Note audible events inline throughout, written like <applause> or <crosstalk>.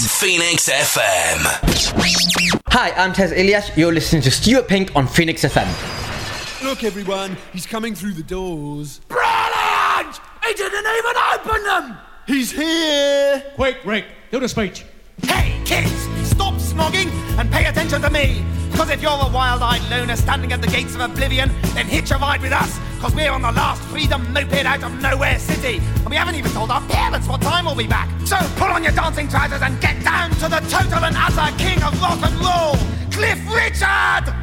is Phoenix FM. Hi, I'm Tez Ilyas. You're listening to Stuart Pink on Phoenix FM. Look, everyone, he's coming through the doors. Brilliant! He didn't even open them! He's here! Quick, Rick, do the speech. Hey, kids, stop snogging and pay attention to me. Because if you're a wild-eyed loner standing at the gates of oblivion, then hitch a ride with us. Because we're on the last freedom moped out of nowhere city. And we haven't even told our parents what time we'll be back. So pull on your dancing trousers and get down to the total and utter king of rock and roll, Cliff Richard!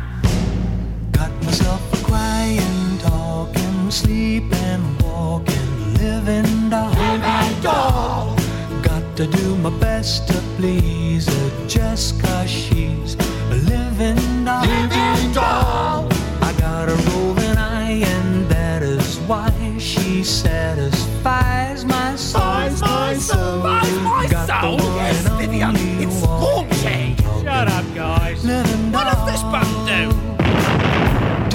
Got myself a crying, talking, sleeping, walking, living doll. Living doll. Got to do my best to please her just cause she's she satisfies my soul. Buys my soul. Buys my Got the soul. one Yes, and Vyvyan, it's one. haunting. Shut up, guys. Living What does this band do?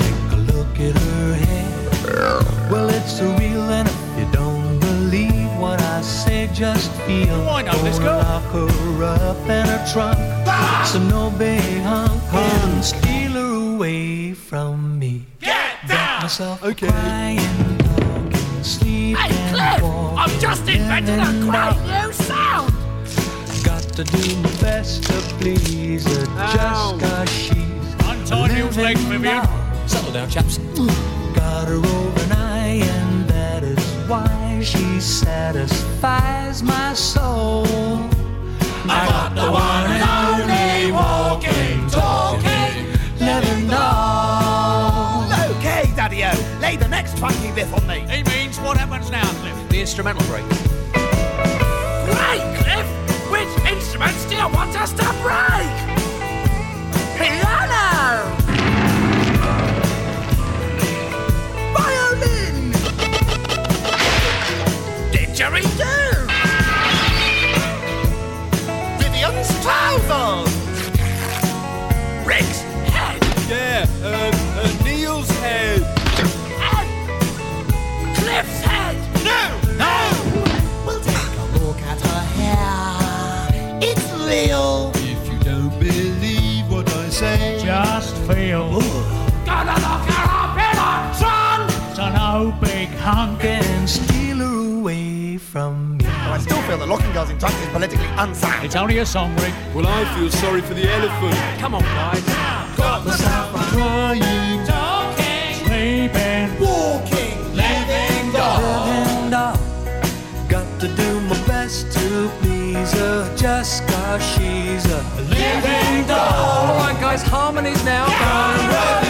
Take a look at her hair. Well, it's a real, and if you don't believe what I say, just feel. Oh, I know this Gonna girl. Lock her up in her trunk, ah! so no big hunk can steal her away from me. Get down! Myself Okay. crying, talking, sleeping, Hey, Cliff! walking, I've just invented a living great new sound! Got to do my best to please her, Ow. just cause she's. Untie Neil's legs, living Vyvyan. Settle down, chaps. Got her over an eye, and that is why she satisfies my soul. I got the one and only walking, talking, living doll. Okay, Daddy-O, lay the next funky riff on me. He instrumental break. Just feel. Gonna lock her up in a trunk! So no big hunk. Can steal her away from me. I still feel that locking girls in trunks is politically unsound. It's only a song, Rick. well, I feel sorry for the elephant. Come on, guys. Got myself a Crying, Sleeping. walking, living doll. Living doll. Got to do my best to please her, just cause she's a living doll. All right, guys, harmonies now.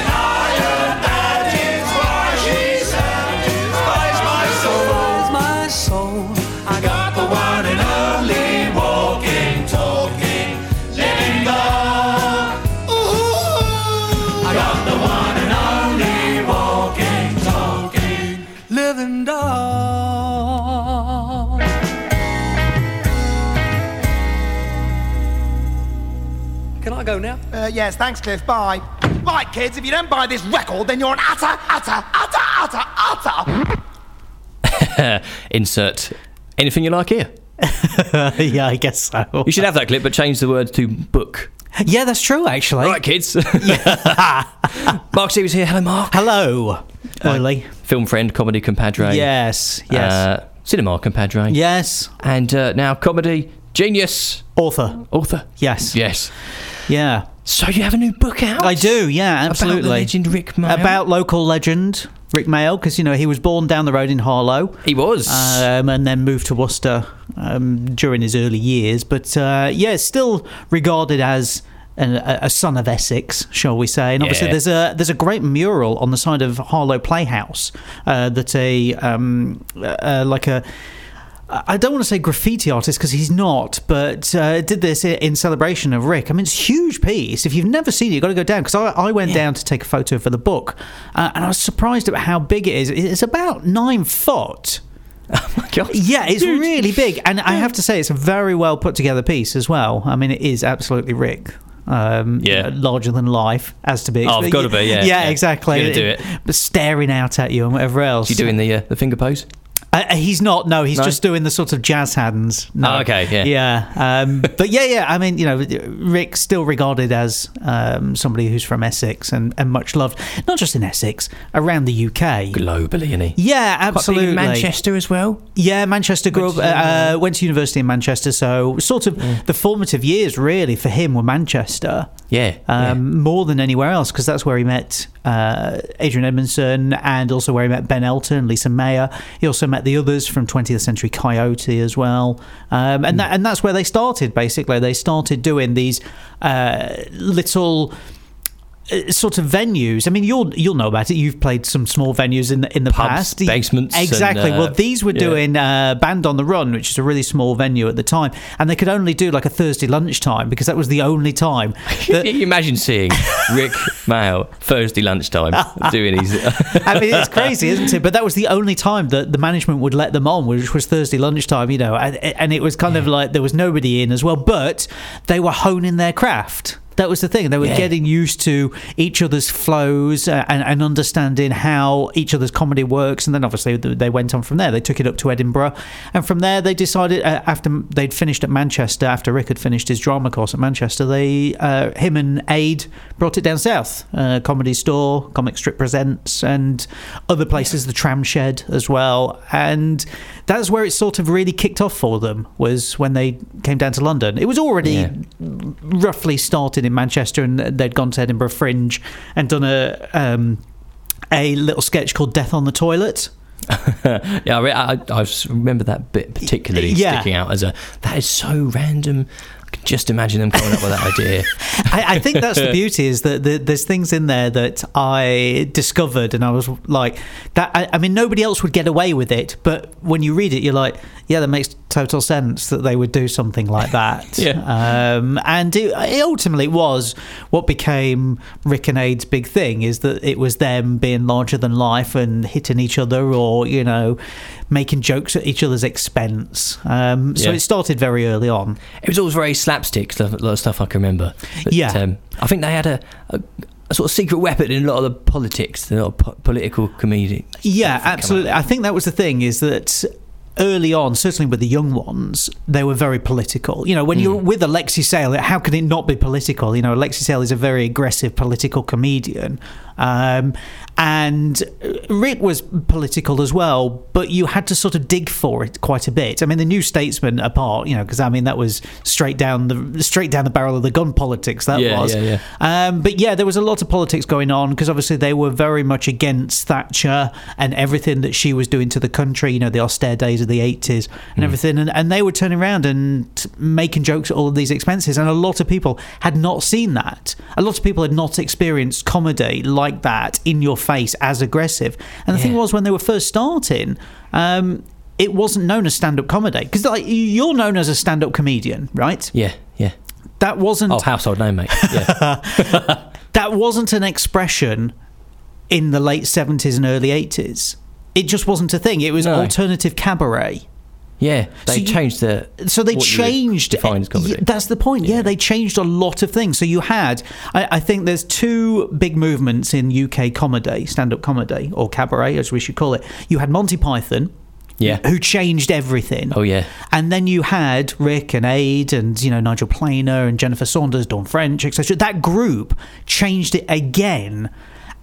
Uh, yes, thanks, Cliff. Bye. Right, kids, if you don't buy this record, then you're an utter, utter, utter, utter, utter. <laughs> Insert anything you like here. <laughs> yeah, I guess so. You should have that clip, but change the word to book. Yeah, that's true, actually. Right, kids. <laughs> Mark Stevens here. Hello, Mark. Hello, early. Film friend, comedy compadre. Yes, yes, Uh, cinema compadre. yes. And uh, now comedy genius Author. author. Yes. Yes. Yeah. So you have a new book out? I do. Yeah, absolutely. About the legend Rik Mayall. About local legend Rik Mayall, because you know he was born down the road in Harlow. he was. um, and then moved to Worcester um, during his early years. But uh, yeah, still regarded as an, a, a son of Essex, shall we say? And obviously, Yeah. there's a there's a great mural on the side of Harlow Playhouse uh, that a um, uh, like a. I don't want to say graffiti artist because he's not, but uh, did this in celebration of Rick. I mean, it's a huge piece. If you've never seen it, you've got to go down because I, I went down to take a photo for the book, uh, and I was surprised at how big it is. It's about nine foot. <laughs> oh my god. Yeah, it's really big, and I have to say it's a very well put together piece as well. I mean, it is absolutely Rick. Um, Yeah. larger than life, as to be. Oh, expected. gotta be, yeah, yeah, yeah. exactly. You're do it. but staring out at you and whatever else. You doing the uh, the finger pose? Uh, uh, he's not. No, he's No? just doing the sort of jazz hands. No. Oh, okay, yeah. yeah. Um, <laughs> but yeah, yeah. I mean, you know, Rick still regarded as um, somebody who's from Essex and, and much loved, not just in Essex, around the UK. Globally, isn't he? Yeah, absolutely. Manchester as well. Yeah, Manchester grew up, Went to, uh, went to university in Manchester, so sort of the formative years really for him were Manchester. Yeah. Um, More than anywhere else, because that's where he met uh, Adrian Edmondson and also where he met Ben Elton, Lise Mayer. He also met the others from 20th Century Coyote as well. Um, and, that, and that's where they started, basically. They started doing these uh, little sort of venues. I mean, you'll you'll know about it. You've played some small venues in the, in the Pubs, past. basements and, Exactly. uh, well, these were yeah. doing uh, Band on the Run, which is a really small venue at the time, and they could only do like a Thursday lunchtime because that was the only time. <laughs> Can you imagine seeing <laughs> Rik Mayall Thursday lunchtime doing his? <laughs> I mean, it's crazy, isn't it? But that was the only time that the management would let them on, which was Thursday lunchtime, you know, and, and it was kind of like there was nobody in as well, but they were honing their craft. That was the thing. They were Yeah. getting used to each other's flows uh, and, and understanding how each other's comedy works. And then obviously they went on from there. They took it up to Edinburgh. And from there, they decided, uh, after they'd finished at Manchester, after Rick had finished his drama course at Manchester, they, uh, him and Ade brought it down south. Uh, Comedy Store, Comic Strip Presents, and other places, the Tram Shed as well. And that's where it sort of really kicked off for them, was when they came down to London. It was already Yeah. roughly started in Manchester, and they'd gone to Edinburgh Fringe and done a um, a little sketch called Death on the Toilet. <laughs> yeah, I, I, I remember that bit particularly Yeah. sticking out as a that is so random. I can just imagine them coming up with that idea. <laughs> <laughs> I, I think that's the beauty is that the, there's things in there that I discovered, and I was like, that. I, I mean, nobody else would get away with it, but when you read it, you're like, yeah, that makes total sense that they would do something like that. <laughs> Yeah. Um, and it, it ultimately was what became Rick and Ade's big thing is that it was them being larger than life and hitting each other, or you know, making jokes at each other's expense. Um, so Yeah. it started very early on. It was always very slapstick stuff, a lot of stuff I can remember. But, Yeah. um, I think they had a, a, a sort of secret weapon in a lot of the politics, a lot of po- political comedy. Yeah, absolutely. I think that was the thing is that early on, certainly with the young ones, they were very political. You know, when hmm. you're with Alexei Sayle, how can it not be political? You know, Alexei Sayle is a very aggressive political comedian. Um, and Rick was political as well, but you had to sort of dig for it quite a bit. I mean, the New Statesman apart, you know, because I mean that was straight down the straight down the barrel of the gun politics. That Yeah, was. yeah, Um, but yeah, there was a lot of politics going on because obviously they were very much against Thatcher and everything that she was doing to the country. You know, the austere days of the eighties and everything, and, and they were turning around and making jokes at all of these expenses. And a lot of people had not seen that. A lot of people had not experienced comedy like that in your face as aggressive. And the thing was, when they were first starting. Um, it wasn't known as stand-up comedy because like you're known as a stand-up comedian right Yeah, yeah. that wasn't Oh, household name, mate. Yeah. <laughs> that wasn't an expression in the late 70s and early 80s. It just wasn't a thing. It was No. alternative cabaret. Yeah, they So changed the. So they what you would changed. define as comedy. That's the point. Yeah. they changed a lot of things. So you had, I, I think there's two big movements in UK comedy, stand up comedy, or cabaret, as we should call it. You had Monty Python. Yeah. Who changed everything. Oh, yeah. And then you had Rick and Ade and, you know, Nigel Planer and Jennifer Saunders, Dawn French, etc. That group changed it again.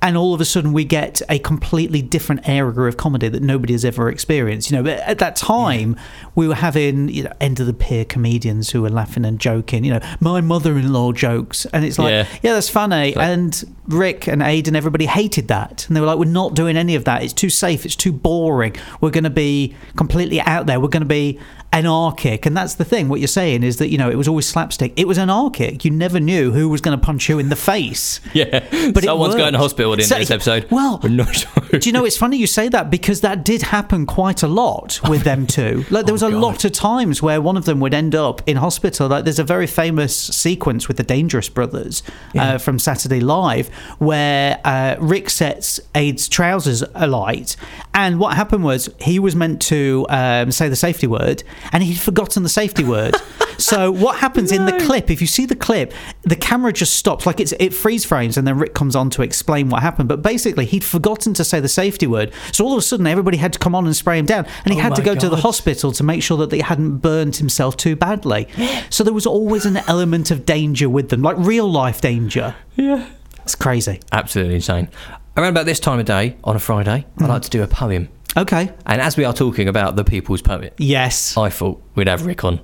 And all of a sudden, we get a completely different era of comedy that nobody has ever experienced. You know, but at that time, we were having you know end of the pier comedians who were laughing and joking. You know, my mother-in-law jokes, and it's like, Yeah. yeah, that's funny. And Rick and Ade and everybody hated that, and they were like, we're not doing any of that. It's too safe. It's too boring. We're going to be completely out there. We're going to be anarchic, and that's the thing. What you're saying is that you know it was always slapstick. It was anarchic. You never knew who was going to punch you in the face. <laughs> Yeah, But someone's going to hospital in So- this episode. well, We're not sure. Do you know it's funny you say that because that did happen quite a lot with them <laughs> too. Like there was a lot of times where one of them would end up in hospital. Like there's a very famous sequence with the Dangerous Brothers uh, from Saturday Live where uh, Rick sets Ade's trousers alight, and what happened was he was meant to um, say the safety word, and he'd forgotten the safety word. <laughs> so what happens in the clip? If you see the clip, the camera just stops, like it's it freeze frames, and then Rick comes on to explain what happened. But basically, he'd forgotten to say the safety word, so all of a sudden, everybody had to come on and spray him down, and he Oh had to my go to the hospital to make sure that they hadn't burned himself too badly. So there was always an element of danger with them, like real life danger. Yeah. It's crazy. Absolutely insane. Around about this time of day, on a Friday, I mm. like to do a poem. Okay. And as we are talking about the people's poet, Yes, I thought we'd have Rick on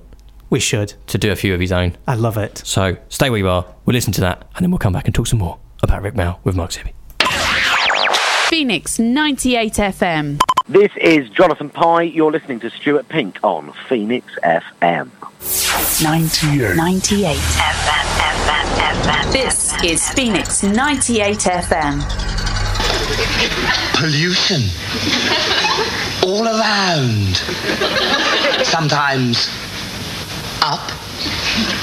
we should. to do a few of his own. I love it. So stay where you are, we'll listen to that, and then we'll come back and talk some more about Rik Mayall with Mark Searby. Phoenix 98 FM. This is Jonathan Pie. You're listening to Stuart Pink on Phoenix FM. 98. 98 FM, FM, FM. This is Phoenix 98 FM. Pollution all around. Sometimes up,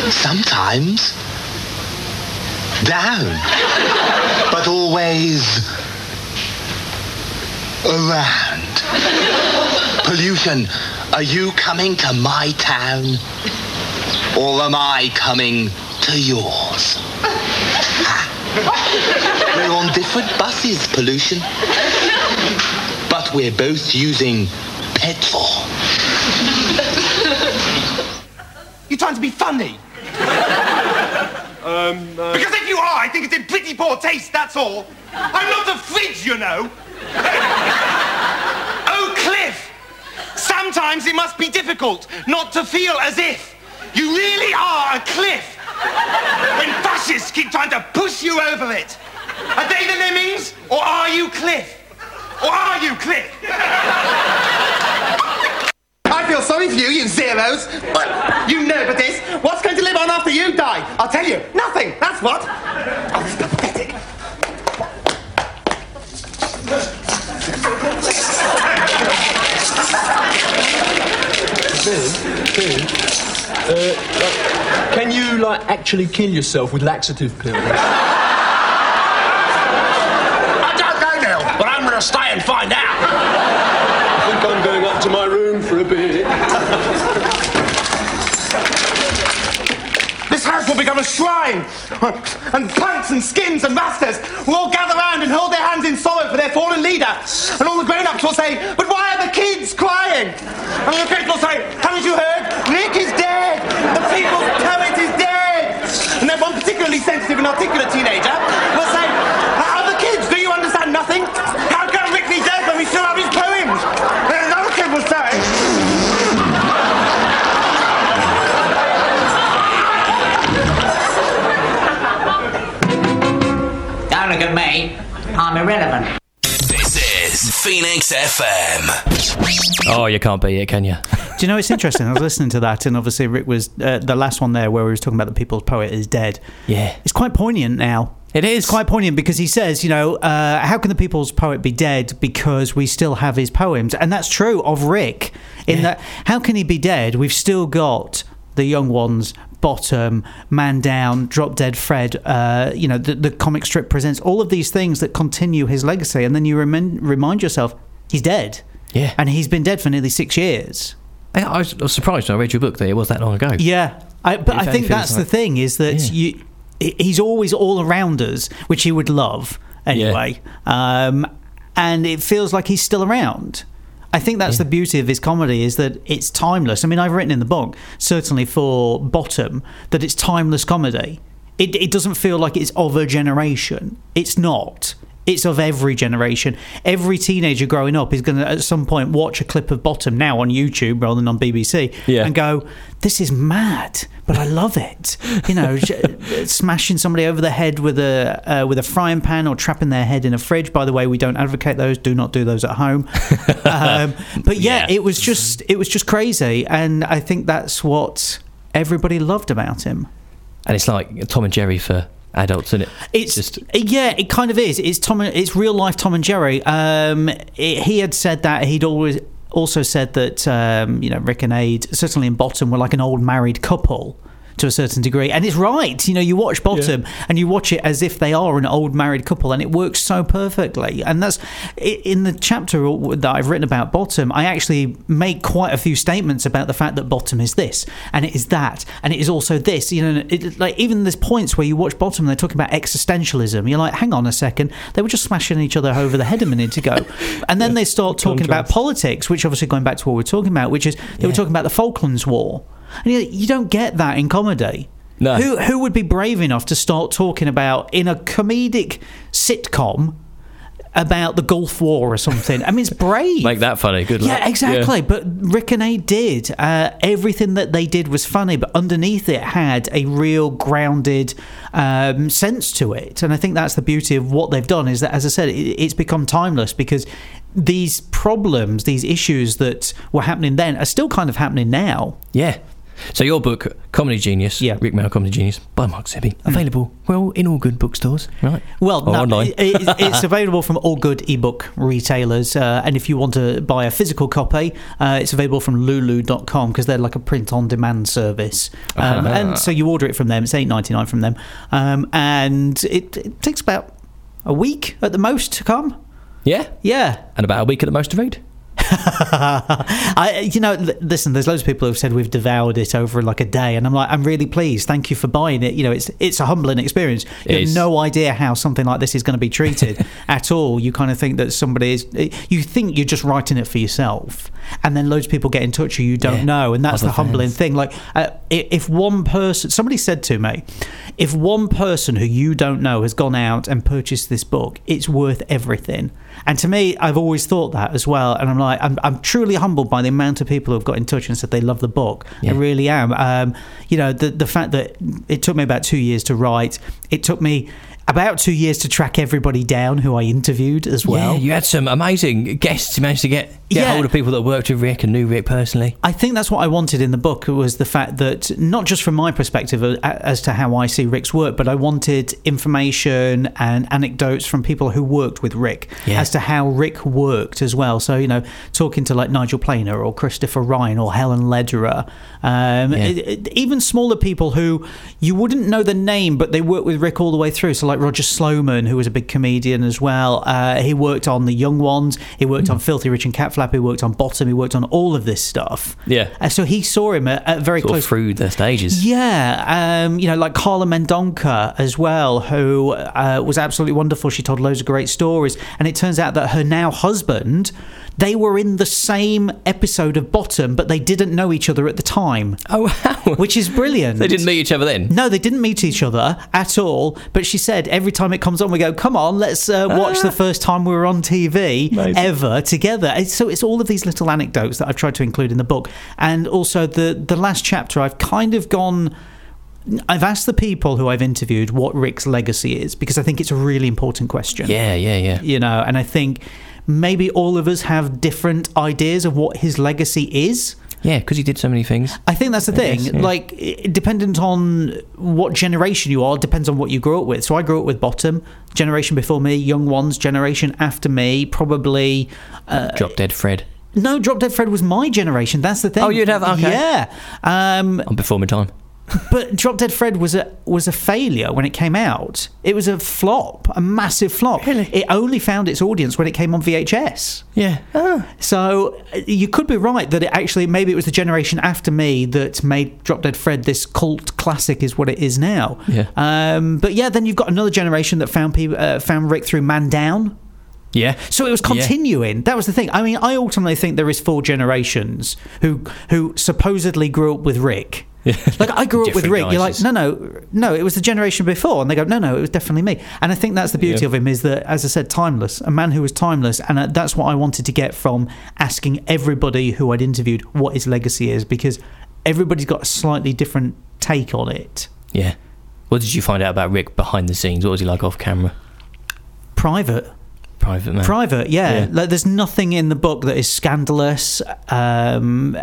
sometimes down, but always around. Pollution, are you coming to my town? Or am I coming to yours? We're on different buses, pollution. But we're both using petrol. You're trying to be funny? Um, uh, Because if you are, I think it's in pretty poor taste, that's all. I'm not a fridge, you know. <laughs> oh, Cliff! Sometimes it must be difficult not to feel as if you really are a cliff when fascists keep trying to push you over it. Are they the lemmings, or are you Cliff? Or are you Cliff? I feel sorry for you, you zeros. But you know but this. What's going to live on after you die? I'll tell you. Nothing. That's what. Oh, this is pathetic. Uh, can you, like, actually kill yourself with laxative pills? <laughs> I don't know, Neil, but I'm going to stay and find out. I think I'm going up to my room for a bit. This house will become a shrine. And punks and skins and masters will all gather round and hold their hands in sorrow for their fallen leader. And all the grown-ups will say, but why are the kids crying? And the kids will say, haven't you heard? Rick is dead. The people's poet is dead. And then one particularly sensitive and articulate teenager will say, uh, other kids, do you understand nothing? How can Rick be dead when we still have his poems? And another kid will say, Don't look at me. I'm irrelevant. This is Phoenix FM. Oh, you can't beat it, can you? Do you know it's interesting? I was listening to that, and obviously Rick was uh, the last one there where he was talking about the people's poet is dead. Yeah. It's quite poignant now. It is. It's quite poignant because he says, you know, uh, how can the people's poet be dead because we still have his poems? And that's true of Rick, in that, how can he be dead? We've still got the young ones, Bottom, Man Down, Drop Dead Fred, uh, you know, the, the comic strip presents all of these things that continue his legacy. And then you remin- remind yourself, he's dead. Yeah. And he's been dead for nearly six years. I was, I was surprised when I read your book that it was that long ago. Yeah, I, but I think that's it's the thing is that you he's always all around us, which he would love anyway. Um, and it feels like he's still around. I think that's the beauty of his comedy is that it's timeless. I mean, I've written in the book, certainly for Bottom, that it's timeless comedy. It, it doesn't feel like it's of a generation. It's not. It's of every generation. Every teenager growing up is going to, at some point, watch a clip of Bottom now on YouTube rather than on BBC Yeah. and go, "This is mad, but I love it." You know, <laughs> smashing somebody over the head with a uh, with a frying pan or trapping their head in a fridge. By the way, we don't advocate those. Do not do those at home. <laughs> um, but yeah, it was just it was just crazy, and I think that's what everybody loved about him. And it's like Tom and Jerry for adults, isn't it? It's just yeah, it kind of is. It's Tom. It's real life Tom and Jerry. Um, it, he had said that he'd always also said that um, you know Rick and Ade certainly in Bottom were like an old married couple. To a certain degree. And it's right. You know, you watch Bottom and you watch it as if they are an old married couple, and it works so perfectly. And that's in the chapter that I've written about Bottom. I actually make quite a few statements about the fact that Bottom is this and it is that and it is also this. You know, it, like even there's points where you watch Bottom and they're talking about existentialism. You're like, hang on a second, they were just smashing each other over the head a minute ago, <laughs> and then they start talking about politics, which obviously going back to what we're talking about, which is they were talking about the Falklands War, and you, you don't get that in comedy. No. Who who would be brave enough to start talking about in a comedic sitcom about the Gulf War or something? I mean, it's brave. <laughs> Make that funny. Good luck. Yeah, exactly. But Rick and Ade did. Uh, everything that they did was funny, but underneath it had a real grounded um, sense to it. And I think that's the beauty of what they've done is that, as I said, it, it's become timeless because these problems, these issues that were happening then are still kind of happening now. Yeah. So your book, Comedy Genius, yeah. Rik Mayall Comedy Genius, by Mark Searby, available well in all good bookstores, right? Well, no, online. it- it- it's available from all good ebook retailers. Uh, and if you want to buy a physical copy, uh, it's available from lulu.com because they're like a print on demand service. <laughs> Um, Ah. And so you order it from them, it's eight ninety nine from them. Um, and it, it takes about a week at the most to come. Yeah. Yeah. And about a week at the most to read. <laughs> I, you know, l- listen. There's loads of people who've said we've devoured it over like a day, and I'm like, I'm really pleased. Thank you for buying it. You know, it's it's a humbling experience. It You have is. no idea how something like this is going to be treated <laughs> at all. You kind of think that somebody is. You think you're just writing it for yourself, and then loads of people get in touch who you don't Yeah. know, and that's Other the humbling fans. thing. Like, uh, if one person, somebody said to me, if one person who you don't know has gone out and purchased this book, it's worth everything. And to me, I've always thought that as well. And I'm like, I'm, I'm truly humbled by the amount of people who've got in touch and said they love the book. I really am. Um, you know, the the fact that it took me about two years to write, it took me about two years to track everybody down who I interviewed as well. yeah, you had some amazing guests. You managed to get get Yeah. hold of people that worked with Rick and knew Rick personally. I think that's what I wanted in the book was the fact that not just from my perspective uh, as to how I see Rick's work, but I wanted information and anecdotes from people who worked with Rick Yeah. as to how Rick worked as well. So you know, talking to like Nigel Planer or Christopher Ryan or Helen Lederer, um, it- even smaller people who you wouldn't know the name, but they worked with Rick all the way through. So like Roger Sloman, who was a big comedian as well. Uh, he worked on the Young Ones. He worked on Filthy Rich and Cat Flap. He worked on Bottom. He worked on all of this stuff. Yeah. Uh, so he saw him at, at very Sort close. through the stages. Yeah, um, you know, like Carla Mendonca as well, who uh, was absolutely wonderful. She told loads of great stories, and it turns out that her now husband, they were in the same episode of Bottom, but they didn't know each other at the time. Oh wow! Which is brilliant. <laughs> They didn't meet each other then. No, they didn't meet each other at all. But she said every time it comes on, we go, "Come on, let's uh, watch the first time we were on TV ever together." So it's all of these little anecdotes that I've tried to include in the book, and also the the last chapter. I've kind of gone. I've asked the people who I've interviewed what Rick's legacy is because I think it's a really important question. Yeah, yeah, yeah. You know, and I think maybe all of us have different ideas of what his legacy is. Yeah, because he did so many things. I think that's the thing. guess, yeah. Like, dependent on what generation you are, depends on what you grew up with. So I grew up with bottom generation before me, young ones generation after me, probably. Uh, Drop Dead Fred. no, Drop Dead Fred was my generation. That's the thing. Oh, you'd have- okay. Yeah, um, On Before My Time. But Drop Dead Fred was a was a failure when it came out. It was a flop, a massive flop. Really? It only found its audience when it came on VHS. Yeah. Oh. So uh, you could be right that it actually maybe it was the generation after me that made Drop Dead Fred this cult classic is what it is now. Yeah. Um, but yeah, then you've got another generation that found people uh, found Rick through Man Down. Yeah. So it was Yeah. continuing. That was the thing. I mean, I ultimately think there is four generations who who supposedly grew up with Rick. <laughs> Like I grew up with Rick. You're like, no, no, no. It was the generation before, and they go, no, no, it was definitely me. And I think that's the beauty Yeah. of him is that, as I said, timeless. A man who was timeless, and uh, that's what I wanted to get from asking everybody who I'd interviewed what his legacy is, because everybody's got a slightly different take on it. Yeah. What did you find out about Rick behind the scenes? What was he like off camera? Private. Private man. Private, yeah. Yeah. Like, there's nothing in the book that is scandalous um,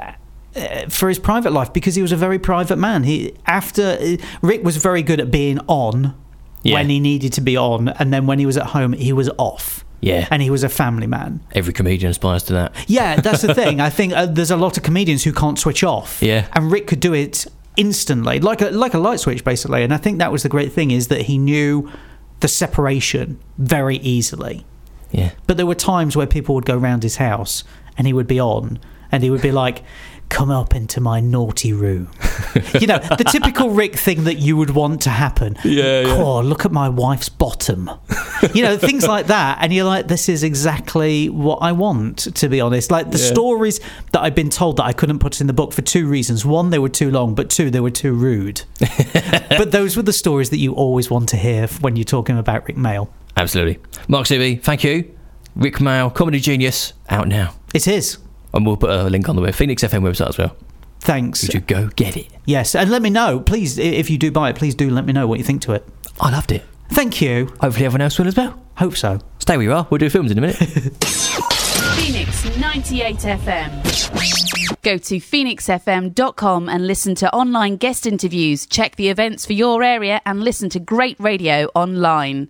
for his private life because he was a very private man. He after uh, Rick was very good at being on Yeah. when he needed to be on, and then when he was at home, he was off. Yeah. and he was a family man. Every comedian aspires to that. Yeah, that's the thing. I <laughs> think uh, there's a lot of comedians who can't switch off. Yeah. and Rick could do it instantly, like a like a light switch, basically. And I think that was the great thing is that he knew the separation very easily. Yeah. But there were times where people would go round his house and he would be on and he would be like, Come up into my naughty room. <laughs> you know, the typical Rick thing that you would want to happen. Yeah, yeah. Oh, look at my wife's bottom. you know, things like that. And you're like, this is exactly what I want, to be honest. Like the Yeah. stories that I've been told that I couldn't put in the book for two reasons. One, they were too long, but two, they were too rude. <laughs> but those were the stories that you always want to hear when you're talking about Rik Mayall. Absolutely. Mark Searby, thank you. Rik Mayall, Comedy Genius, out now. It is. And we'll put a link on the web, Phoenix FM website as well. Thanks. You should go get it. Yes, and let me know, please, if you do buy it, please do let me know what you think to it. I loved it. Thank you. Hopefully everyone else will as well. Hope so. Stay where you are. We'll do films in a minute. <laughs> Phoenix 98 FM. Go to phoenixfm.com and listen to online guest interviews, check the events for your area, and listen to great radio online.